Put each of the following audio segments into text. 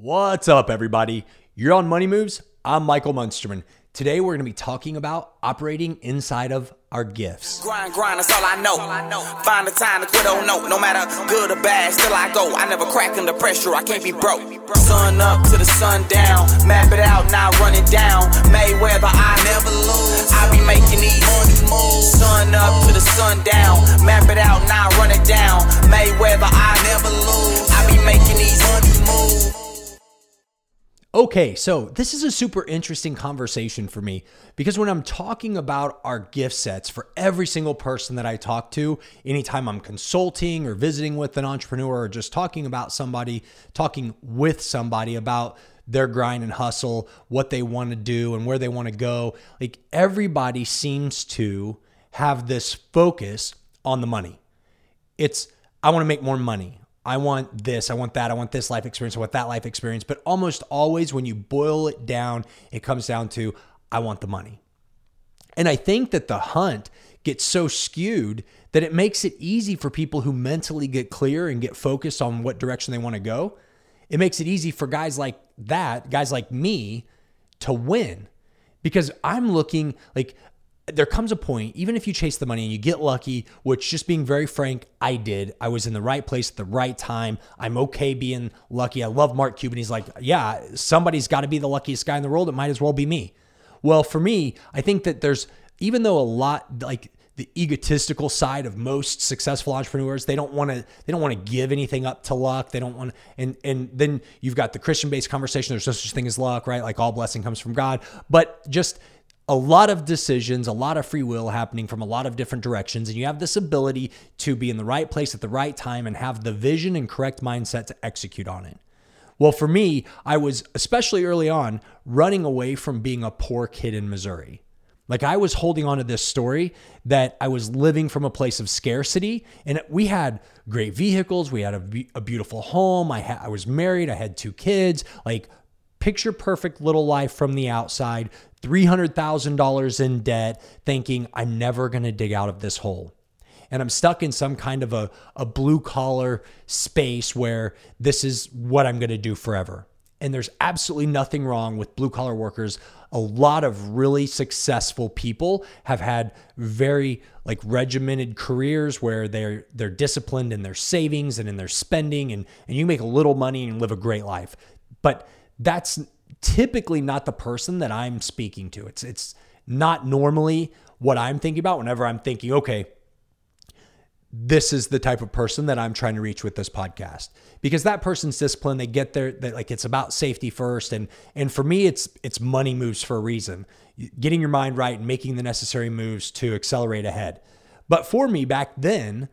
What's up, everybody? You're on Money Moves. I'm Michael Munsterman. Today, we're going to be talking about operating inside of our gifts. Grind, grind, that's all I know. Find the time to quit, no. No matter good or bad, still I go. I never crack under pressure, I can't be broke. Sun up to the sun down. Map it out, it down. Mayweather, I never lose. I be making these money moves. Sun up to the sun down. Map it out, it down. Mayweather, I never lose. I be making these money moves. Okay, so this is a super interesting conversation for me because when I'm talking about our gift sets for every single person that I talk to, anytime I'm consulting or visiting with an entrepreneur or just talking about somebody, talking with somebody about their grind and hustle, what they want to do and where they want to go, like everybody seems to have this focus on the money. It's, I want to make more money. I want this, I want that, I want this life experience, I want that life experience. But almost always, when you boil it down, it comes down to, I want the money. And I think that the hunt gets so skewed that it makes it easy for people who mentally get clear and get focused on what direction they want to go. It makes it easy for guys like that, guys like me, to win because I'm looking like there comes a point, even if you chase the money and you get lucky, which just being very frank, I did. I was in the right place at the right time. I'm okay being lucky. I love Mark Cuban. He's like, yeah, somebody's got to be the luckiest guy in the world. It might as well be me. Well, for me, I think that there's, even though a lot, like, the egotistical side of most successful entrepreneurs. They don't want to they don't want to give anything up to luck. They don't want and and then you've got the Christian based conversation. There's no such thing as luck, right? Like all blessing comes from God. But just a lot of decisions, a lot of free will happening from a lot of different directions, and you have this ability to be in the right place at the right time and have the vision and correct mindset to execute on it. Well, for me, I was, especially early on, running away from being a poor kid in Missouri. Like I was holding on to this story that I was living from a place of scarcity, and we had great vehicles, we had a, a beautiful home, I, ha- I was married, I had two kids, like picture perfect little life from the outside, $300,000 in debt, thinking I'm never going to dig out of this hole. And I'm stuck in some kind of a, a blue collar space where this is what I'm going to do forever. And there's absolutely nothing wrong with blue collar workers. A lot of really successful people have had very like regimented careers where they're they're disciplined in their savings and in their spending and, and you make a little money and live a great life. But that's typically not the person that I'm speaking to. It's it's not normally what I'm thinking about whenever I'm thinking, okay, this is the type of person that I'm trying to reach with this podcast. Because that person's discipline, they get there that like it's about safety first and and for me it's it's money moves for a reason. Getting your mind right and making the necessary moves to accelerate ahead. But for me back then,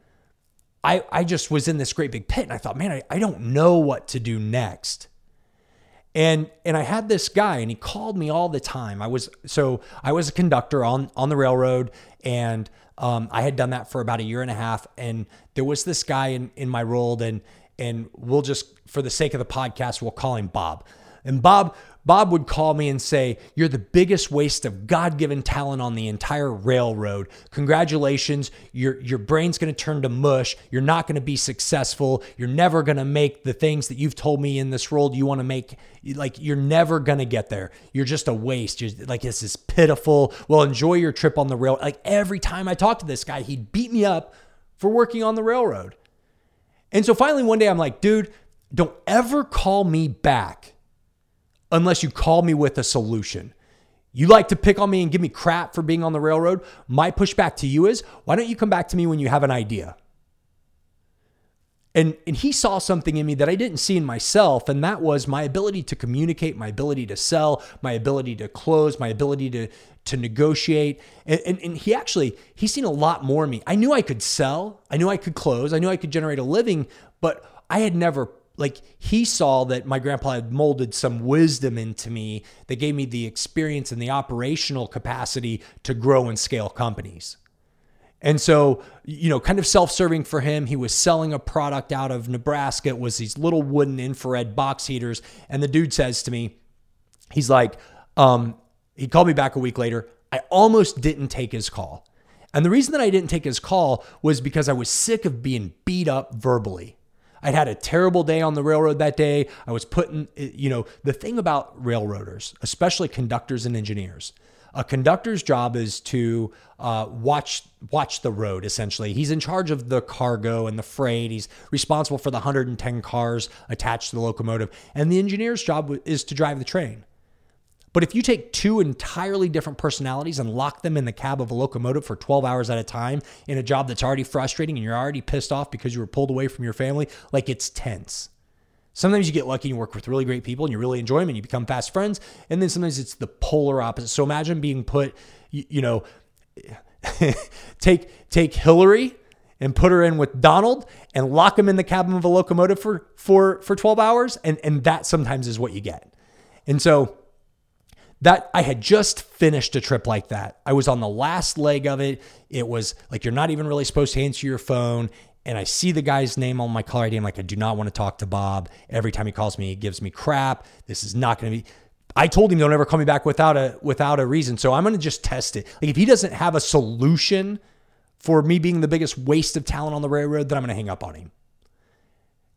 I I just was in this great big pit and I thought, man, I, I don't know what to do next. And and I had this guy and he called me all the time. I was so I was a conductor on on the railroad and um, I had done that for about a year and a half. And there was this guy in in my role and and we'll just for the sake of the podcast we'll call him Bob. And Bob Bob would call me and say, You're the biggest waste of God given talent on the entire railroad. Congratulations. Your, your brain's going to turn to mush. You're not going to be successful. You're never going to make the things that you've told me in this world you want to make. Like, you're never going to get there. You're just a waste. You're, like, this is pitiful. Well, enjoy your trip on the rail. Like, every time I talked to this guy, he'd beat me up for working on the railroad. And so finally, one day, I'm like, Dude, don't ever call me back unless you call me with a solution. You like to pick on me and give me crap for being on the railroad. My pushback to you is why don't you come back to me when you have an idea? And, and he saw something in me that I didn't see in myself, and that was my ability to communicate, my ability to sell, my ability to close, my ability to, to negotiate. And, and, and he actually, he's seen a lot more in me. I knew I could sell, I knew I could close, I knew I could generate a living, but I had never like he saw that my grandpa had molded some wisdom into me that gave me the experience and the operational capacity to grow and scale companies. And so, you know, kind of self-serving for him, he was selling a product out of Nebraska. It was these little wooden infrared box heaters. And the dude says to me, he's like, um, he called me back a week later. I almost didn't take his call. And the reason that I didn't take his call was because I was sick of being beat up verbally. I'd had a terrible day on the railroad that day. I was putting, you know, the thing about railroaders, especially conductors and engineers, a conductor's job is to uh, watch watch the road. Essentially, he's in charge of the cargo and the freight. He's responsible for the 110 cars attached to the locomotive, and the engineer's job is to drive the train. But if you take two entirely different personalities and lock them in the cab of a locomotive for 12 hours at a time in a job that's already frustrating and you're already pissed off because you were pulled away from your family, like it's tense. Sometimes you get lucky and you work with really great people and you really enjoy them and you become fast friends. And then sometimes it's the polar opposite. So imagine being put, you, you know, take take Hillary and put her in with Donald and lock them in the cabin of a locomotive for for for 12 hours and and that sometimes is what you get. And so that I had just finished a trip like that. I was on the last leg of it. It was like you're not even really supposed to answer your phone and I see the guy's name on my caller ID. I'm like, I do not want to talk to Bob. Every time he calls me, he gives me crap. This is not going to be. I told him don't ever call me back without a without a reason. So I'm going to just test it. Like if he doesn't have a solution for me being the biggest waste of talent on the railroad, then I'm going to hang up on him.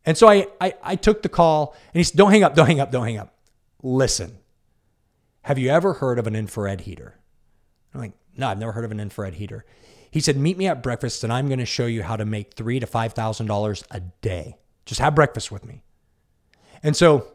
And so I, I I took the call and he said, "Don't hang up, don't hang up, don't hang up. Listen, have you ever heard of an infrared heater?" I'm like, "No, I've never heard of an infrared heater." He said, "Meet me at breakfast, and I'm going to show you how to make three to five thousand dollars a day. Just have breakfast with me." And so,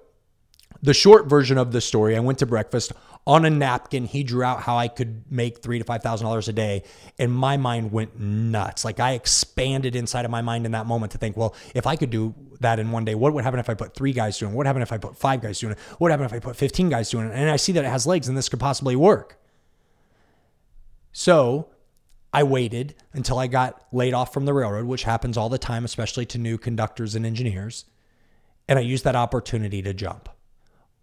the short version of the story, I went to breakfast on a napkin. He drew out how I could make three to five thousand dollars a day, and my mind went nuts. Like I expanded inside of my mind in that moment to think, well, if I could do that in one day, what would happen if I put three guys doing it? What would happen if I put five guys doing it? What would happen if I put fifteen guys doing it? And I see that it has legs, and this could possibly work. So I waited until I got laid off from the railroad, which happens all the time, especially to new conductors and engineers. And I used that opportunity to jump.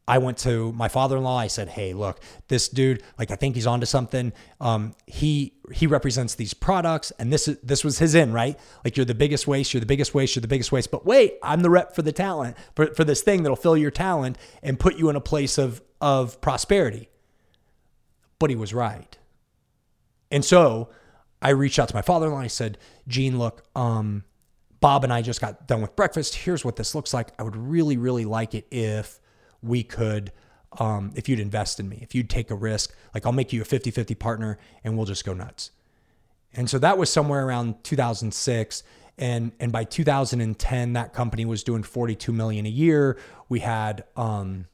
I went to my father-in-law. I said, "Hey, look, this dude, like, I think he's onto something. Um, he he represents these products, and this is this was his in, right? Like, you're the biggest waste, you're the biggest waste, you're the biggest waste. But wait, I'm the rep for the talent for for this thing that'll fill your talent and put you in a place of of prosperity." But he was right, and so I reached out to my father in law. I said, Gene, look, um, Bob and I just got done with breakfast. Here's what this looks like. I would really, really like it if we could, um, if you'd invest in me, if you'd take a risk. Like I'll make you a 50 50 partner and we'll just go nuts. And so that was somewhere around 2006. And, and by 2010, that company was doing 42 million a year. We had, um,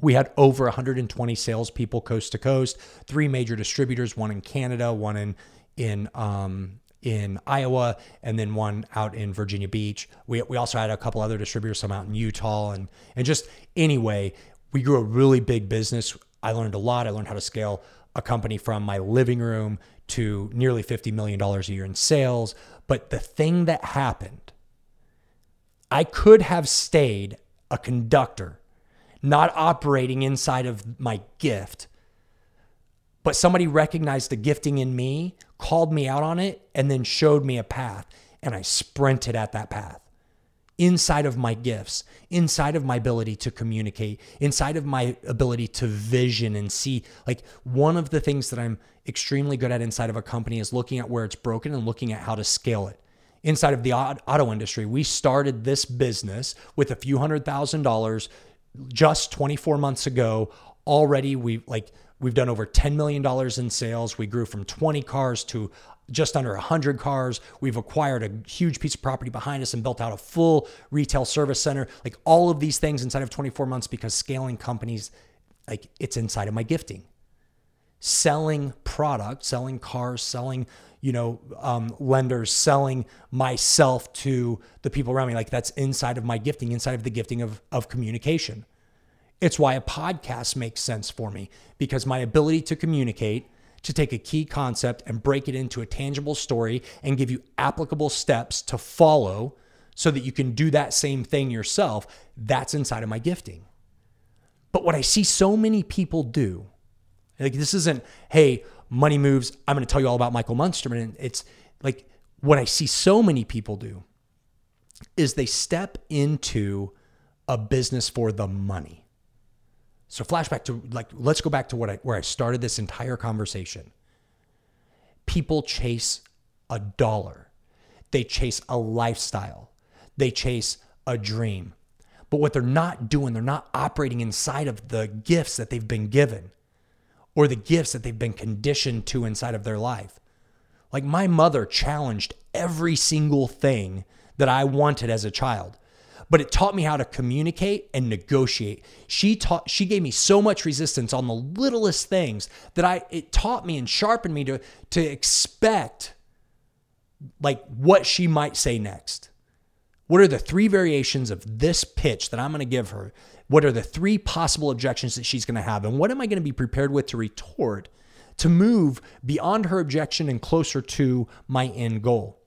we had over 120 salespeople coast to coast, three major distributors, one in Canada, one in in um, in Iowa, and then one out in Virginia Beach. We, we also had a couple other distributors, some out in Utah, and and just anyway, we grew a really big business. I learned a lot. I learned how to scale a company from my living room to nearly $50 million a year in sales. But the thing that happened, I could have stayed a conductor, not operating inside of my gift, but somebody recognized the gifting in me, called me out on it, and then showed me a path. And I sprinted at that path inside of my gifts, inside of my ability to communicate, inside of my ability to vision and see. Like one of the things that I'm extremely good at inside of a company is looking at where it's broken and looking at how to scale it. Inside of the auto industry, we started this business with a few hundred thousand dollars just 24 months ago. Already, we like We've done over $10 million in sales. We grew from 20 cars to just under 100 cars. We've acquired a huge piece of property behind us and built out a full retail service center. Like all of these things inside of 24 months because scaling companies, like it's inside of my gifting. Selling product, selling cars, selling, you know, um, lenders, selling myself to the people around me. Like that's inside of my gifting, inside of the gifting of, of communication. It's why a podcast makes sense for me because my ability to communicate, to take a key concept and break it into a tangible story and give you applicable steps to follow so that you can do that same thing yourself, that's inside of my gifting. But what I see so many people do, like this isn't, hey, money moves, I'm going to tell you all about Michael Munsterman. It's like what I see so many people do is they step into a business for the money. So flashback to like let's go back to what I where I started this entire conversation. People chase a dollar. They chase a lifestyle. They chase a dream. But what they're not doing, they're not operating inside of the gifts that they've been given or the gifts that they've been conditioned to inside of their life. Like my mother challenged every single thing that I wanted as a child. But it taught me how to communicate and negotiate. She taught she gave me so much resistance on the littlest things that I it taught me and sharpened me to to expect like what she might say next. What are the three variations of this pitch that I'm going to give her? What are the three possible objections that she's going to have? And what am I going to be prepared with to retort to move beyond her objection and closer to my end goal?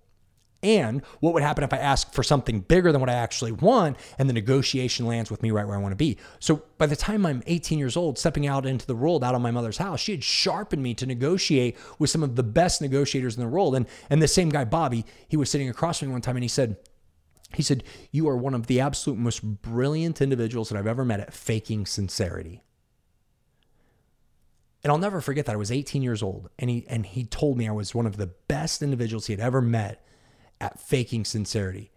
And what would happen if I ask for something bigger than what I actually want and the negotiation lands with me right where I want to be? So by the time I'm 18 years old, stepping out into the world out of my mother's house, she had sharpened me to negotiate with some of the best negotiators in the world. And, and the same guy, Bobby, he was sitting across from me one time and he said, he said, You are one of the absolute most brilliant individuals that I've ever met at faking sincerity. And I'll never forget that I was 18 years old and he and he told me I was one of the best individuals he had ever met at faking sincerity.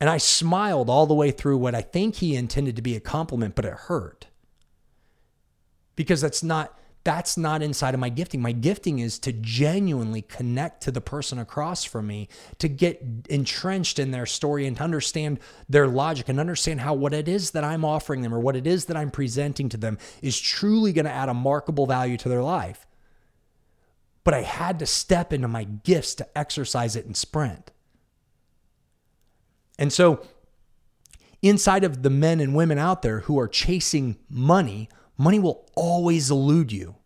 And I smiled all the way through what I think he intended to be a compliment, but it hurt. Because that's not that's not inside of my gifting. My gifting is to genuinely connect to the person across from me, to get entrenched in their story and to understand their logic and understand how what it is that I'm offering them or what it is that I'm presenting to them is truly going to add a markable value to their life but I had to step into my gifts to exercise it and sprint. And so, inside of the men and women out there who are chasing money, money will always elude you.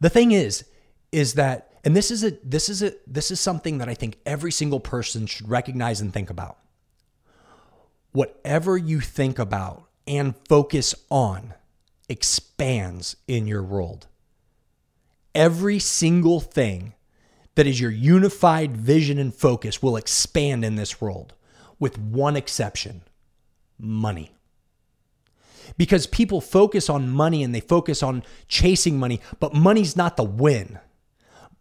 The thing is, is that, and this is a this is a this is something that I think every single person should recognize and think about. Whatever you think about and focus on expands in your world every single thing that is your unified vision and focus will expand in this world, with one exception money. Because people focus on money and they focus on chasing money, but money's not the win.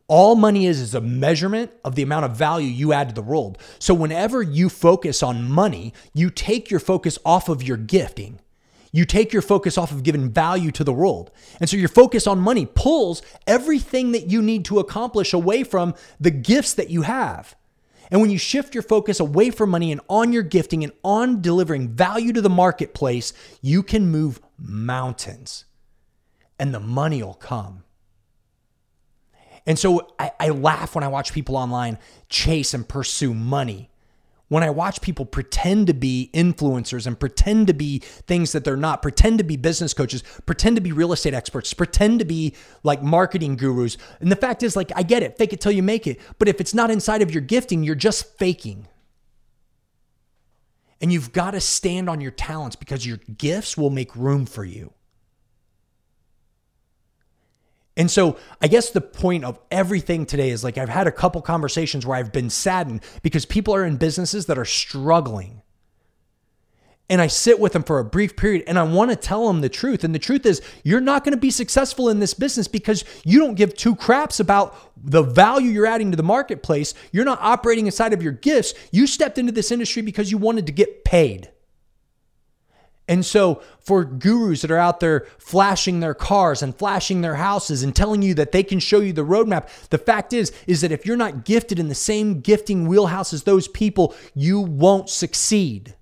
All money is is a measurement of the amount of value you add to the world. So whenever you focus on money, you take your focus off of your gifting you take your focus off of giving value to the world. And so your focus on money pulls everything that you need to accomplish away from the gifts that you have. And when you shift your focus away from money and on your gifting and on delivering value to the marketplace, you can move mountains and the money will come. And so I, I, laugh when I watch people online chase and pursue money when I watch people pretend to be influencers and pretend to be things that they're not, pretend to be business coaches, pretend to be real estate experts, pretend to be like marketing gurus. And the fact is, like, I get it, fake it till you make it. But if it's not inside of your gifting, you're just faking. And you've got to stand on your talents because your gifts will make room for you. And so I guess the point of everything today is like I've had a couple conversations where I've been saddened because people are in businesses that are struggling. And I sit with them for a brief period and I want to tell them the truth. And the truth is, you're not going to be successful in this business because you don't give two craps about the value you're adding to the marketplace. You're not operating inside of your gifts. You stepped into this industry because you wanted to get paid. And so, for gurus that are out there flashing their cars and flashing their houses and telling you that they can show you the roadmap, the fact is, is that if you're not gifted in the same gifting wheelhouse as those people, you won't succeed.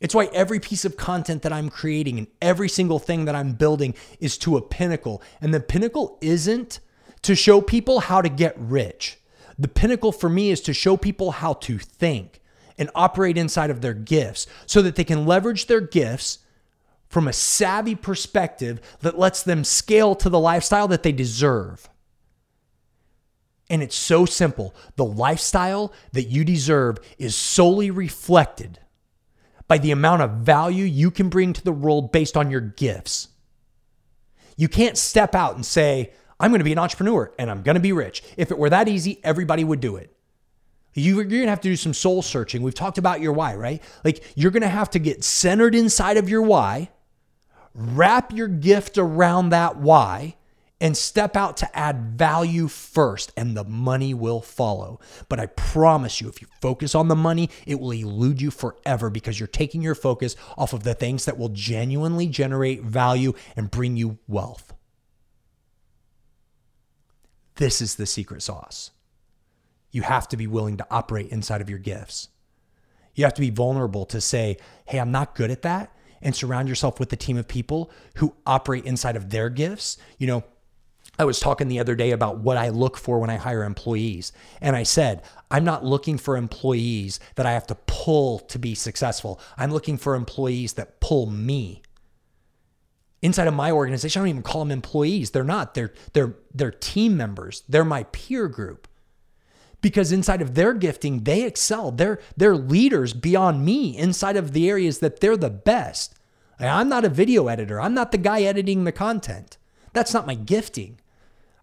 It's why every piece of content that I'm creating and every single thing that I'm building is to a pinnacle. And the pinnacle isn't to show people how to get rich. The pinnacle for me is to show people how to think and operate inside of their gifts so that they can leverage their gifts from a savvy perspective that lets them scale to the lifestyle that they deserve. And it's so simple. The lifestyle that you deserve is solely reflected by the amount of value you can bring to the world based on your gifts. You can't step out and say, I'm going to be an entrepreneur and I'm going to be rich. If it were that easy, everybody would do it. You, are going to have to do some soul searching. We've talked about your why, right? Like you're going to have to get centered inside of your why, wrap your gift around that why, and step out to add value first, and the money will follow. But I promise you, if you focus on the money, it will elude you forever because you're taking your focus off of the things that will genuinely generate value and bring you wealth. This is the secret sauce. You have to be willing to operate inside of your gifts. You have to be vulnerable to say, hey, I'm not good at that. And surround yourself with a team of people who operate inside of their gifts. You know, I was talking the other day about what I look for when I hire employees. And I said, I'm not looking for employees that I have to pull to be successful. I'm looking for employees that pull me. Inside of my organization, I don't even call them employees. They're not. They're they're they're team members. They're my peer group. Because inside of their gifting, they excel. They're they're leaders beyond me inside of the areas that they're the best. I'm not a video editor. I'm not the guy editing the content. That's not my gifting.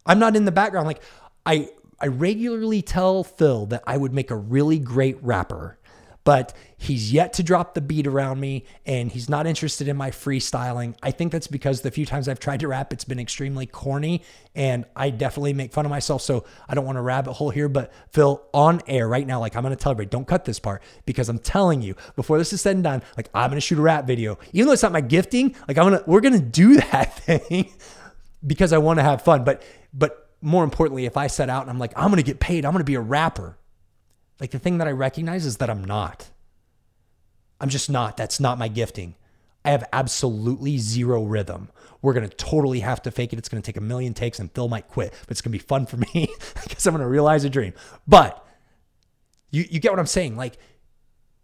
I'm not in the background. Like I I regularly tell Phil that I would make a really great rapper, but he's yet to drop the beat around me and he's not interested in my freestyling. I think that's because the few times I've tried to rap, it's been extremely corny and I definitely make fun of myself. So I don't want to rabbit hole here, but Phil, on air right now, like I'm going to tell everybody, don't cut this part because I'm telling you before this is said and done, like I'm going to shoot a rap video. Even though it's not my gifting, like I'm going to, we're going to do that thing because I want to have fun. But but more importantly, if I set out and I'm like, I'm to get paid, I'm to be a rapper. Like the thing that I recognize is that I'm not. I'm just not. That's not my gifting. I have absolutely zero rhythm. We're going to totally have to fake it. It's going to take a million takes and Phil might quit, but it's going to be fun for me because I'm going to realize a dream. But you, you get what I'm saying? Like,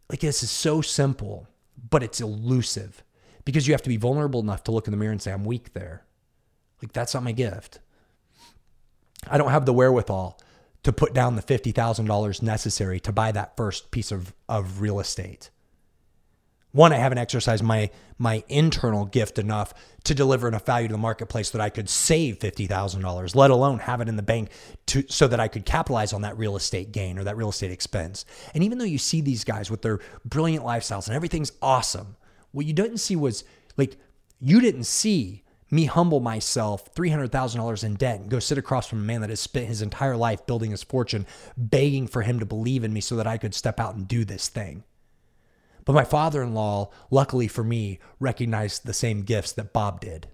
like this is so simple, but it's elusive because you have to be vulnerable enough to look in the mirror and say, I'm weak there. Like, that's not my gift. I don't have the wherewithal to put down the $50,000 necessary to buy that first piece of, of real estate. One, I haven't exercised my my internal gift enough to deliver enough value to the marketplace that I could save fifty thousand dollars, let alone have it in the bank to so that I could capitalize on that real estate gain or that real estate expense. And even though you see these guys with their brilliant lifestyles and everything's awesome, what you didn't see was like you didn't see me humble myself $300,000 in debt and go sit across from a man that has spent his entire life building his fortune, begging for him to believe in me so that I could step out and do this thing. But my father in law, luckily for me, recognized the same gifts that Bob did.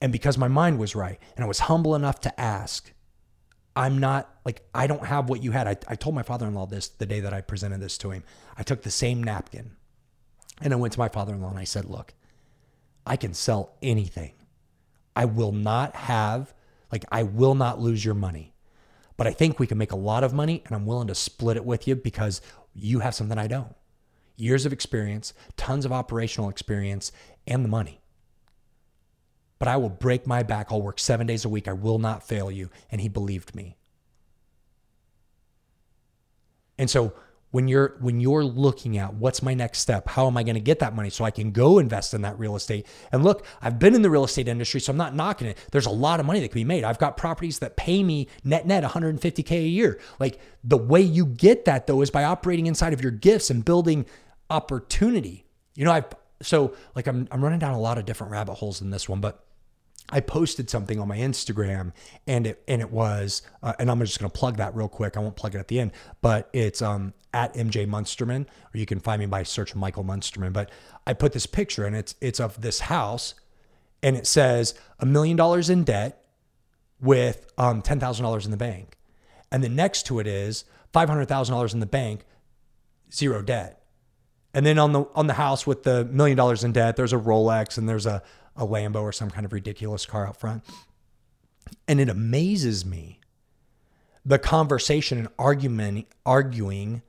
And because my mind was right and I was humble enough to ask, I'm not like, I don't have what you had. I, I told my father in law this the day that I presented this to him. I took the same napkin and I went to my father in law and I said, Look, I can sell anything. I will not have, like, I will not lose your money. But I think we can make a lot of money and I'm willing to split it with you because you have something I don't. Years of experience, tons of operational experience, and the money. But I will break my back. I'll work seven days a week. I will not fail you. And he believed me. And so when you're when you're looking at what's my next step how am i going to get that money so i can go invest in that real estate? And look i've been in the real estate industry so i'm not knocking it. There's a lot of money that can be made. I've got properties that pay me net net 150k a year. Like the way you get that though is by operating inside of your gifts and building opportunity. You know i've so like i'm, I'm running down a lot of different rabbit holes in this one but I posted something on my Instagram and it and it was uh, and I'm just going to plug that real quick. I won't plug it at the end, but it's um at MJ Munsterman or you can find me by search Michael Munsterman, but I put this picture and it's it's of this house and it says a million dollars in debt with um $10,000 in the bank. And then next to it is $500,000 in the bank, zero debt. And then on the on the house with the million dollars in debt, there's a Rolex and there's a a Lambo or some kind of ridiculous car out front. And it amazes me the conversation and argument arguing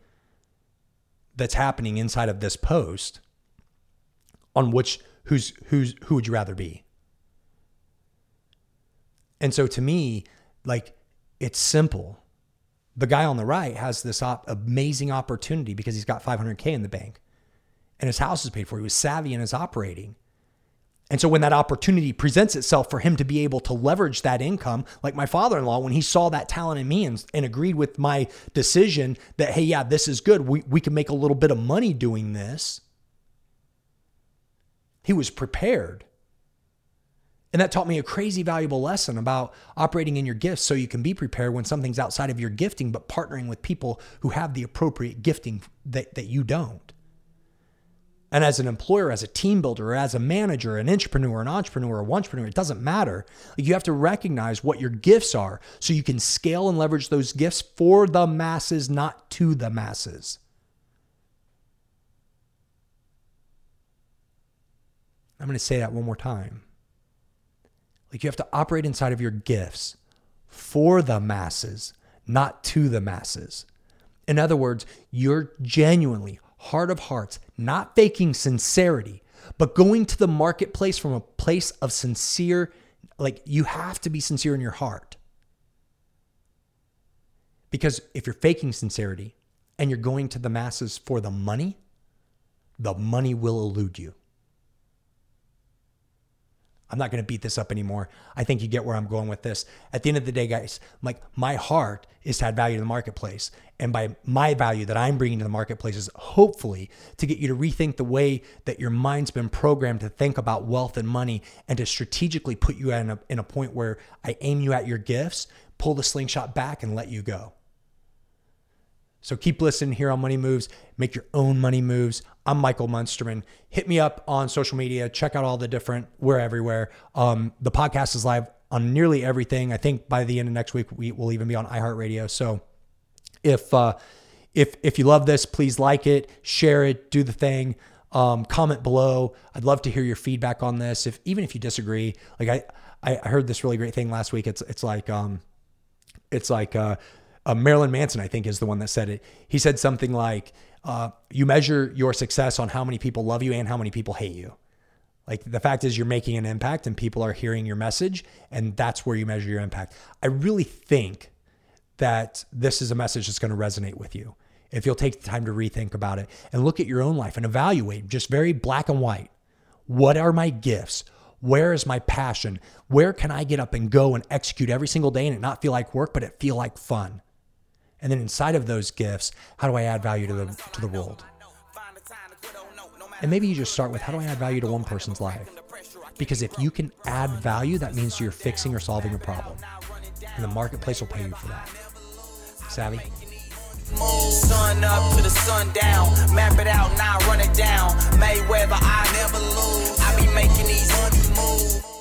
that's happening inside of this post on which who's who's who would you rather be? And so to me, like it's simple. The guy on the right has this op- amazing opportunity because he's got 500k in the bank and his house is paid for. He was savvy in his operating. And so when that opportunity presents itself for him to be able to leverage that income, like my father-in-law, when he saw that talent in me and, and agreed with my decision that, hey, yeah, this is good. We, we can make a little bit of money doing this. He was prepared. And that taught me a crazy valuable lesson about operating in your gifts so you can be prepared when something's outside of your gifting, but partnering with people who have the appropriate gifting that, that you don't. And as an employer, as a team builder, as a manager, an entrepreneur, an entrepreneur, a entrepreneur, it doesn't matter. You have to recognize what your gifts are so you can scale and leverage those gifts for the masses, not to the masses. I'm going to say that one more time. Like you have to operate inside of your gifts for the masses, not to the masses. In other words, you're genuinely, heart of hearts, not faking sincerity, but going to the marketplace from a place of sincere, like you have to be sincere in your heart. Because if you're faking sincerity and you're going to the masses for the money, the money will elude you. I'm not going to beat this up anymore. I think you get where I'm going with this. At the end of the day, guys, like my heart is to add value to the marketplace. And by my value that I'm bringing to the marketplace is hopefully to get you to rethink the way that your mind's been programmed to think about wealth and money and to strategically put you in a, in a point where I aim you at your gifts, pull the slingshot back and let you go. So keep listening here on Money Moves. Make your own money moves. I'm Michael Munsterman. Hit me up on social media. Check out all the different, we're everywhere. Um, the podcast is live on nearly everything. I think by the end of next week, we will even be on iHeartRadio. So if, uh, if, if you love this, please like it, share it, do the thing. Um, comment below. I'd love to hear your feedback on this. If even if you disagree, like I, I heard this really great thing last week. It's it's like um, it's like uh, uh, Marilyn Manson, I think, is the one that said it. He said something like, uh, "You measure your success on how many people love you and how many people hate you." Like the fact is, you're making an impact and people are hearing your message, and that's where you measure your impact. I really think that this is a message that's going to resonate with you if you'll take the time to rethink about it and look at your own life and evaluate just very black and white. What are my gifts? Where is my passion? Where can I get up and go and execute every single day and it not feel like work, but it feel like fun? And then inside of those gifts, how do I add value to the to the world? And maybe you just start with how do I add value to one person's life? Because if you can add value, that means you're fixing or solving a problem. And the marketplace will pay you for that. Savvy? Sun up to the map it out, now run it down. Mayweather, I never lose. I be making these.